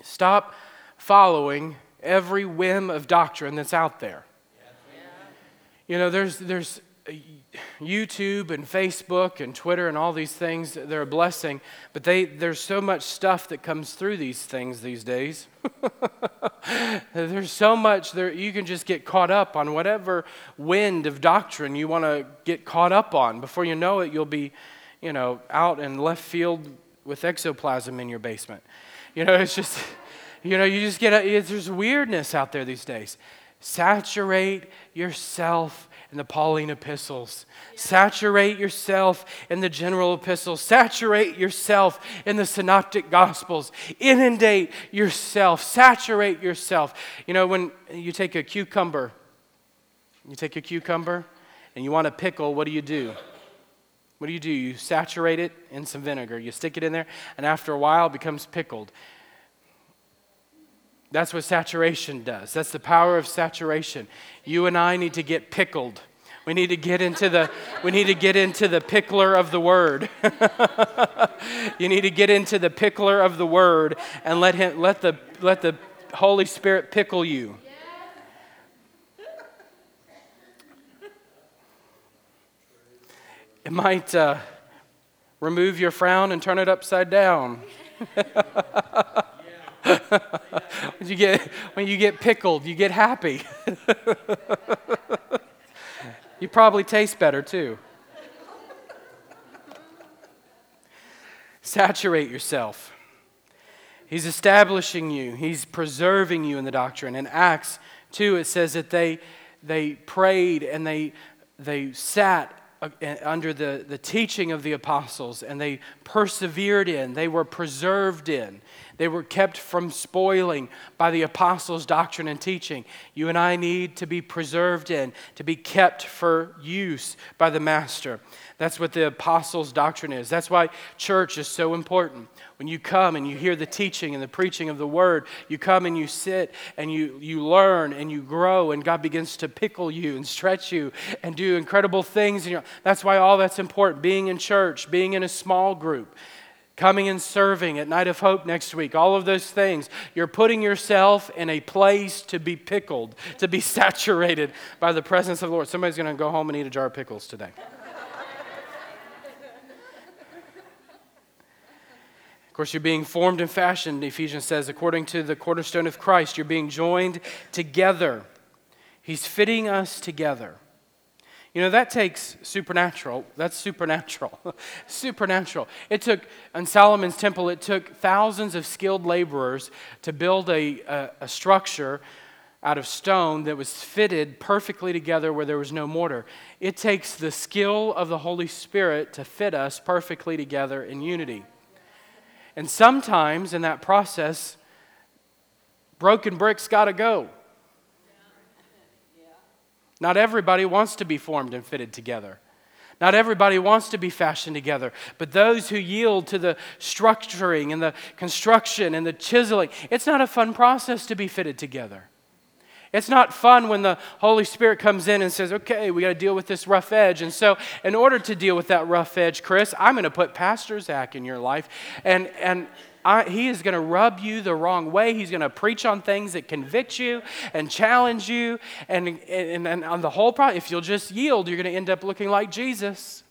stop following every whim of doctrine that's out there. You know, there's, there's uh, YouTube and Facebook and Twitter and all these things, they're a blessing, but they, there's so much stuff that comes through these things these days. there's so much there, you can just get caught up on whatever wind of doctrine you want to get caught up on. Before you know it, you'll be, you know, out in left field with ectoplasm in your basement. You know, it's just, you know, you just get, a, there's weirdness out there these days. Saturate yourself in the Pauline epistles. Saturate yourself in the general epistles. Saturate yourself in the synoptic gospels. Inundate yourself. Saturate yourself. You know, when you take a cucumber, you take a cucumber and you want to pickle, what do you do? What do you do? You saturate it in some vinegar. You stick it in there, and after a while, it becomes pickled. That's what saturation does. That's the power of saturation. You and I need to get pickled. We need to get into the we need to get into the pickler of the word. you need to get into the pickler of the word and let him let the let the Holy Spirit pickle you. It might uh, remove your frown and turn it upside down. when, you get, when you get pickled, you get happy. you probably taste better too. Saturate yourself. He's establishing you, He's preserving you in the doctrine. In Acts 2, it says that they, they prayed and they, they sat uh, under the, the teaching of the apostles and they persevered in, they were preserved in. They were kept from spoiling by the apostles' doctrine and teaching. You and I need to be preserved in, to be kept for use by the Master. That's what the apostles' doctrine is. That's why church is so important. When you come and you hear the teaching and the preaching of the word, you come and you sit and you, you learn and you grow, and God begins to pickle you and stretch you and do incredible things. And that's why all that's important being in church, being in a small group coming and serving at Night of Hope next week, all of those things. You're putting yourself in a place to be pickled, to be saturated by the presence of the Lord. Somebody's going to go home and eat a jar of pickles today. Of course, you're being formed and fashioned, Ephesians says, according to the cornerstone of Christ. You're being joined together. He's fitting us together. You know, that takes supernatural. That's supernatural. supernatural. It took, in Solomon's temple, it took thousands of skilled laborers to build a, a, a structure out of stone that was fitted perfectly together where there was no mortar. It takes the skill of the Holy Spirit to fit us perfectly together in unity. And sometimes in that process, broken bricks got to go. Not everybody wants to be formed and fitted together. Not everybody wants to be fashioned together, but those who yield to the structuring and the construction and the chiseling, it's not a fun process to be fitted together. It's not fun when the Holy Spirit comes in and says, okay, we got to deal with this rough edge. And so, in order to deal with that rough edge, Chris, I'm going to put Pastor Zach in your life. And, and I, he is going to rub you the wrong way. He's going to preach on things that convict you and challenge you. And, and, and on the whole problem, if you'll just yield, you're going to end up looking like Jesus.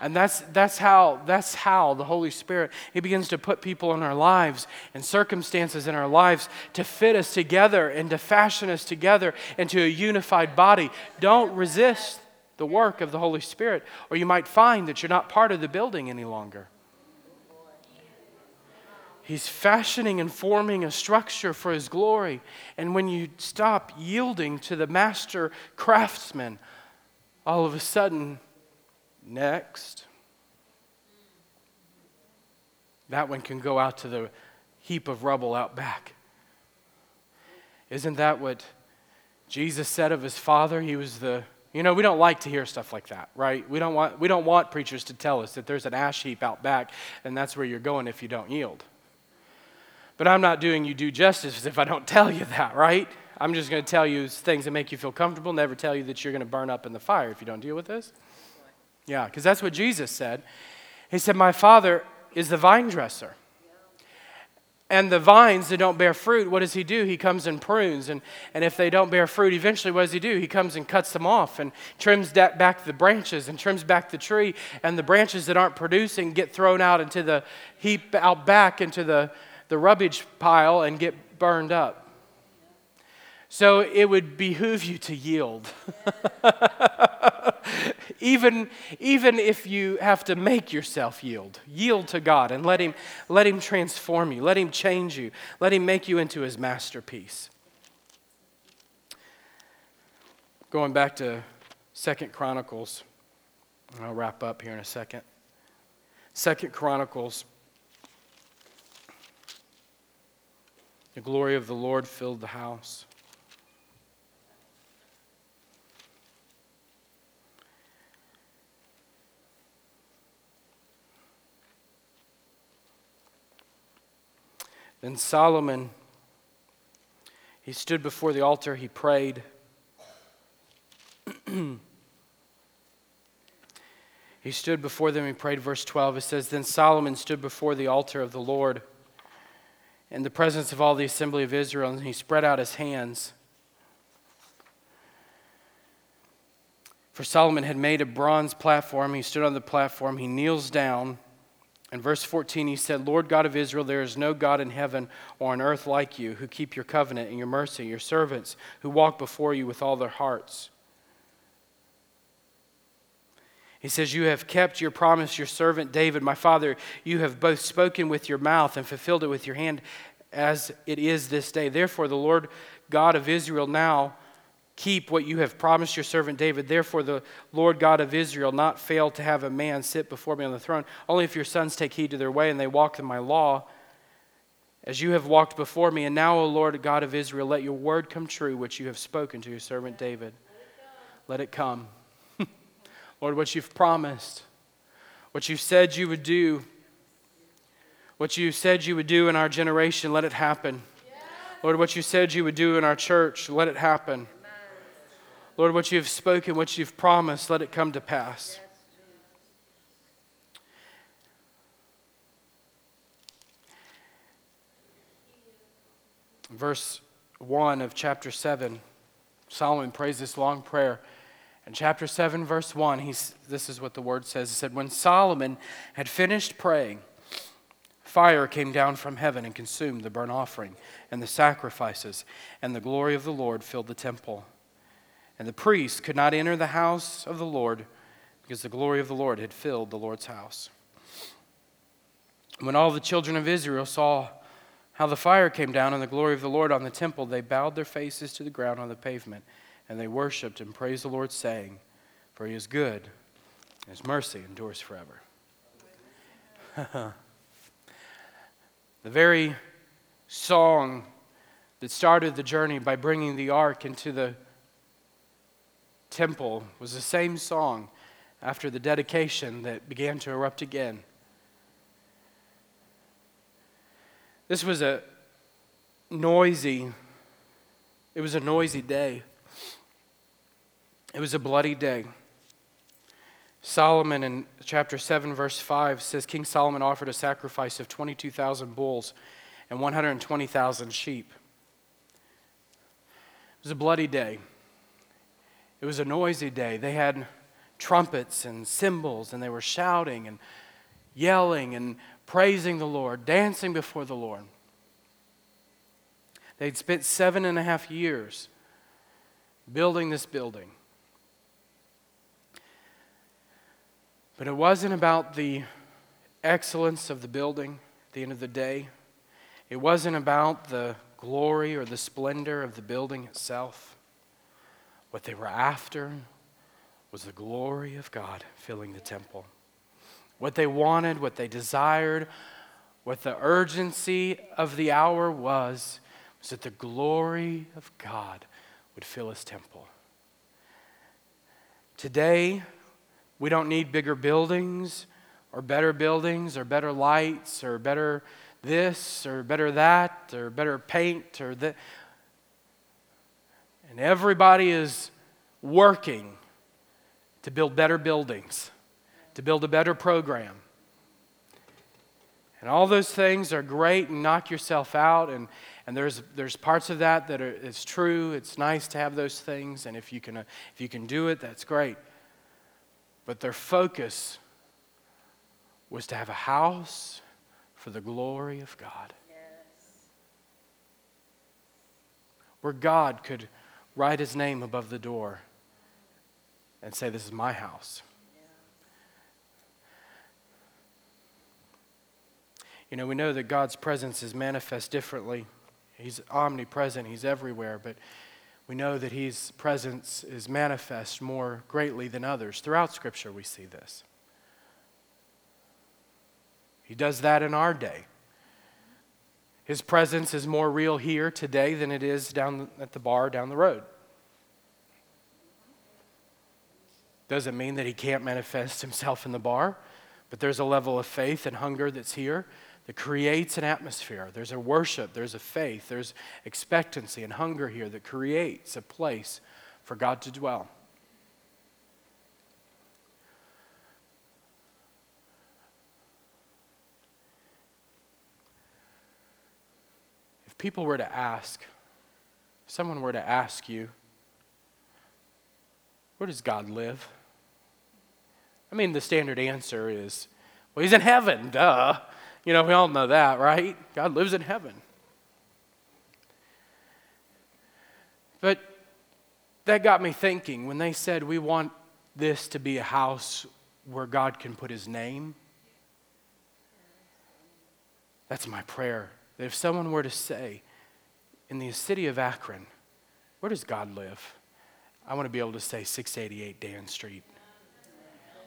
And that's, that's, how, that's how the Holy Spirit, He begins to put people in our lives and circumstances in our lives to fit us together and to fashion us together into a unified body. Don't resist the work of the Holy Spirit, or you might find that you're not part of the building any longer. He's fashioning and forming a structure for His glory. And when you stop yielding to the master craftsman, all of a sudden, next, that one can go out to the heap of rubble out back. Isn't that what Jesus said of his father? He was the you know, we don't like to hear stuff like that, right? We don't want, we don't want preachers to tell us that there's an ash heap out back and that's where you're going if you don't yield. But I'm not doing you due justice if I don't tell you that, right? I'm just going to tell you things that make you feel comfortable, never tell you that you're going to burn up in the fire if you don't deal with this. Yeah, because that's what Jesus said. He said, My Father is the vine dresser. And the vines that don't bear fruit, what does he do? He comes and prunes. And, and if they don't bear fruit, eventually what does he do? He comes and cuts them off and trims back the branches and trims back the tree. And the branches that aren't producing get thrown out into the heap out back into the, the rubbish pile and get burned up. So it would behoove you to yield. even, even if you have to make yourself yield, yield to God and let him, let him transform you, let Him change you, let Him make you into His masterpiece. Going back to Second Chronicles, I'll wrap up here in a second. Second Chronicles, the glory of the Lord filled the house. Then Solomon, he stood before the altar, he prayed. he stood before them, he prayed. Verse 12, it says, Then Solomon stood before the altar of the Lord in the presence of all the assembly of Israel, and he spread out his hands. For Solomon had made a bronze platform. He stood on the platform, he kneels down. In verse 14, he said, Lord God of Israel, there is no God in heaven or on earth like you, who keep your covenant and your mercy, your servants who walk before you with all their hearts. He says, You have kept your promise, your servant David, my father. You have both spoken with your mouth and fulfilled it with your hand, as it is this day. Therefore, the Lord God of Israel now keep what you have promised your servant David. Therefore, the Lord God of Israel not fail to have a man sit before me on the throne, only if your sons take heed to their way and they walk in my law, as you have walked before me. And now, O Lord God of Israel, let your word come true, which you have spoken to your servant David. Let it come. Lord, what you've promised, what you said you would do, what you said you would do in our generation, let it happen. Lord, what you said you would do in our church, let it happen. Lord, what you have spoken, what you've promised, let it come to pass. Verse 1 of chapter 7, Solomon prays this long prayer. In chapter 7, verse 1, he's, this is what the word says. It said, When Solomon had finished praying, fire came down from heaven and consumed the burnt offering and the sacrifices, and the glory of the Lord filled the temple. And the priests could not enter the house of the Lord because the glory of the Lord had filled the Lord's house. When all the children of Israel saw how the fire came down and the glory of the Lord on the temple, they bowed their faces to the ground on the pavement, and they worshiped and praised the Lord, saying, For he is good, and his mercy endures forever. the very song that started the journey by bringing the ark into the temple was the same song after the dedication that began to erupt again. This was a noisy, it was a noisy day. It was a bloody day. Solomon in chapter 7, verse 5 says King Solomon offered a sacrifice of 22,000 bulls and 120,000 sheep. It was a bloody day. It was a noisy day. They had trumpets and cymbals, and they were shouting and yelling and praising the Lord, dancing before the Lord. They'd spent seven and a half years building this building. But it wasn't about the excellence of the building at the end of the day. It wasn't about the glory or the splendor of the building itself. What they were after was the glory of God filling the temple. What they wanted, what they desired, what the urgency of the hour was, was that the glory of God would fill his temple. Today, we don't need bigger buildings or better buildings or better lights or better this or better that or better paint or that. And everybody is working to build better buildings, to build a better program. And all those things are great and knock yourself out. And, and there's, there's parts of that that are, it's true. It's nice to have those things. And if you, can, if you can do it, that's great. But their focus was to have a house for the glory of God. Where God could write his name above the door and say, This is my house. You know, we know that God's presence is manifest differently. He's omnipresent, He's everywhere, but we know that His presence is manifest more greatly than others. Throughout Scripture, we see this. He does that in our day. His presence is more real here today than it is down at the bar down the road. Doesn't mean that he can't manifest himself in the bar, but there's a level of faith and hunger that's here that creates an atmosphere. There's a worship, there's a faith, there's expectancy and hunger here that creates a place for God to dwell. If people were to ask, if someone were to ask you, where does God live? I mean, the standard answer is, well, he's in heaven, duh. You know, we all know that, right? God lives in heaven. But that got me thinking when they said we want this to be a house where God can put his name. That's my prayer. That if someone were to say, in the city of Akron, where does God live? I want to be able to say 688 Dan Street.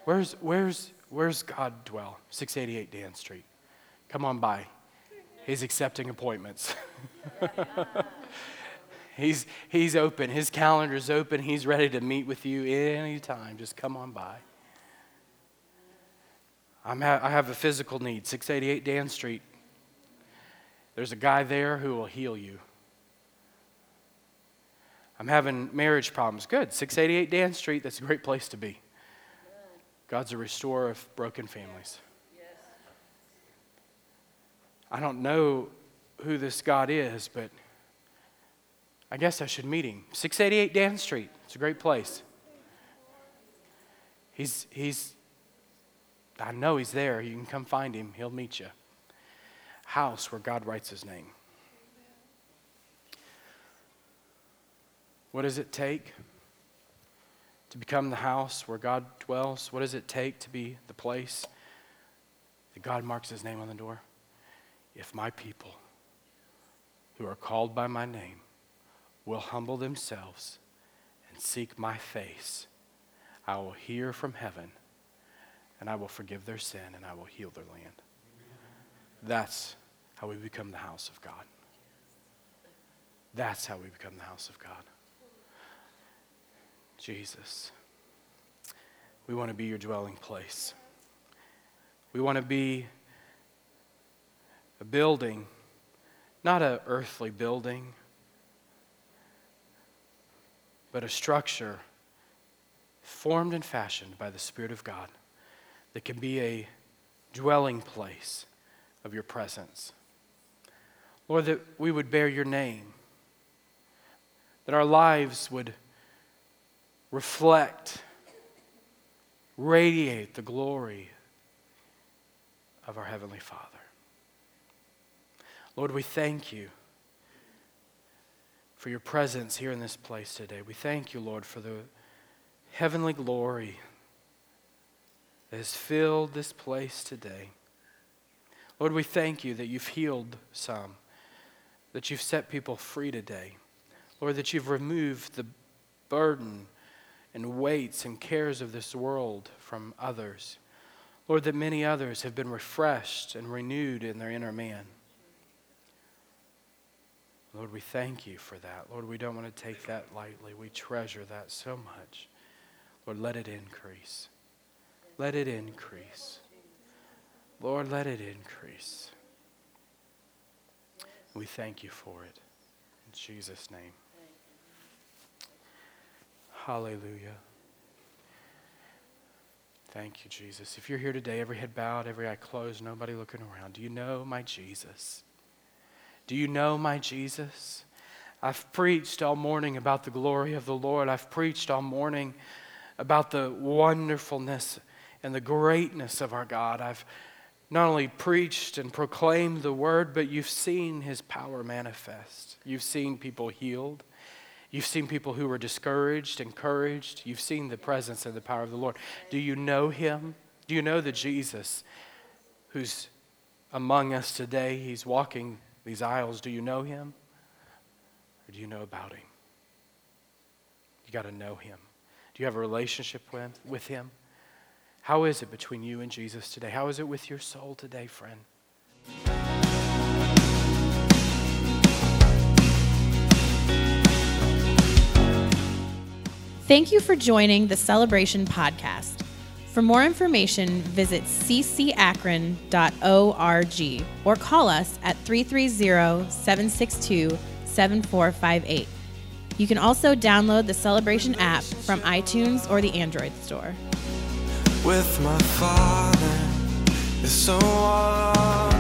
Where's, where's, where's God dwell? 688 Dan Street. Come on by. He's accepting appointments. he's, he's open. His calendar's open. He's ready to meet with you anytime. Just come on by. I'm ha- I have a physical need, 688 Dan Street. There's a guy there who will heal you. I'm having marriage problems. Good, 688 Dan Street. That's a great place to be. God's a restorer of broken families. I don't know who this God is, but I guess I should meet him. 688 Dan Street. It's a great place. He's, he's, I know he's there. You can come find him, he'll meet you. House where God writes his name. What does it take to become the house where God dwells? What does it take to be the place that God marks his name on the door? If my people who are called by my name will humble themselves and seek my face, I will hear from heaven and I will forgive their sin and I will heal their land. That's how we become the house of God. That's how we become the house of God. Jesus, we want to be your dwelling place. We want to be a building, not an earthly building, but a structure formed and fashioned by the Spirit of God that can be a dwelling place of your presence. Lord, that we would bear your name, that our lives would reflect radiate the glory of our Heavenly Father. Lord, we thank you for your presence here in this place today. We thank you, Lord, for the heavenly glory that has filled this place today. Lord, we thank you that you've healed some, that you've set people free today. Lord, that you've removed the burden and weights and cares of this world from others. Lord, that many others have been refreshed and renewed in their inner man. Lord, we thank you for that. Lord, we don't want to take that lightly. We treasure that so much. Lord, let it increase. Let it increase. Lord, let it increase. We thank you for it. In Jesus' name. Hallelujah. Thank you, Jesus. If you're here today, every head bowed, every eye closed, nobody looking around, do you know my Jesus? Do you know my Jesus? I've preached all morning about the glory of the Lord. I've preached all morning about the wonderfulness and the greatness of our God. I've not only preached and proclaimed the word, but you've seen his power manifest. You've seen people healed. You've seen people who were discouraged, encouraged. You've seen the presence and the power of the Lord. Do you know him? Do you know the Jesus who's among us today? He's walking these aisles. Do you know him? Or do you know about him? You got to know him. Do you have a relationship with, with him? How is it between you and Jesus today? How is it with your soul today, friend? Thank you for joining the Celebration Podcast. For more information, visit ccakron.org or call us at 330 762 7458. You can also download the Celebration app from iTunes or the Android store. with my father is so all